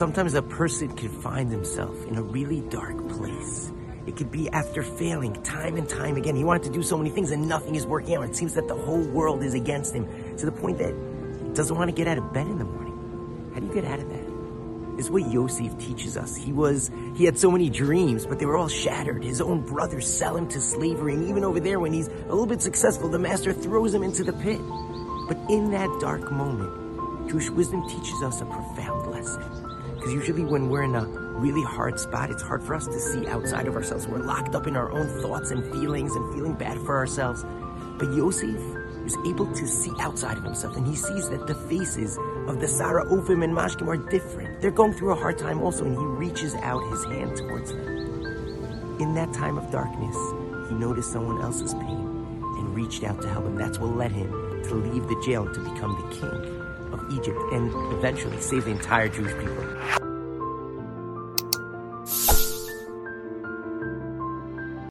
Sometimes a person can find himself in a really dark place. It could be after failing time and time again. He wanted to do so many things and nothing is working out. It seems that the whole world is against him to the point that he doesn't want to get out of bed in the morning. How do you get out of that? This is what Yosef teaches us. He was, he had so many dreams, but they were all shattered. His own brothers sell him to slavery. And even over there, when he's a little bit successful, the master throws him into the pit. But in that dark moment, Jewish wisdom teaches us a profound lesson. Because usually when we're in a really hard spot, it's hard for us to see outside of ourselves. We're locked up in our own thoughts and feelings and feeling bad for ourselves. But Yosef is able to see outside of himself and he sees that the faces of the Sar HaOfim, and Mashkim are different. They're going through a hard time also and he reaches out his hand towards them. In that time of darkness, he noticed someone else's pain and reached out to help him. That's what led him to leave the jail to become the king of Egypt and eventually save the entire Jewish people.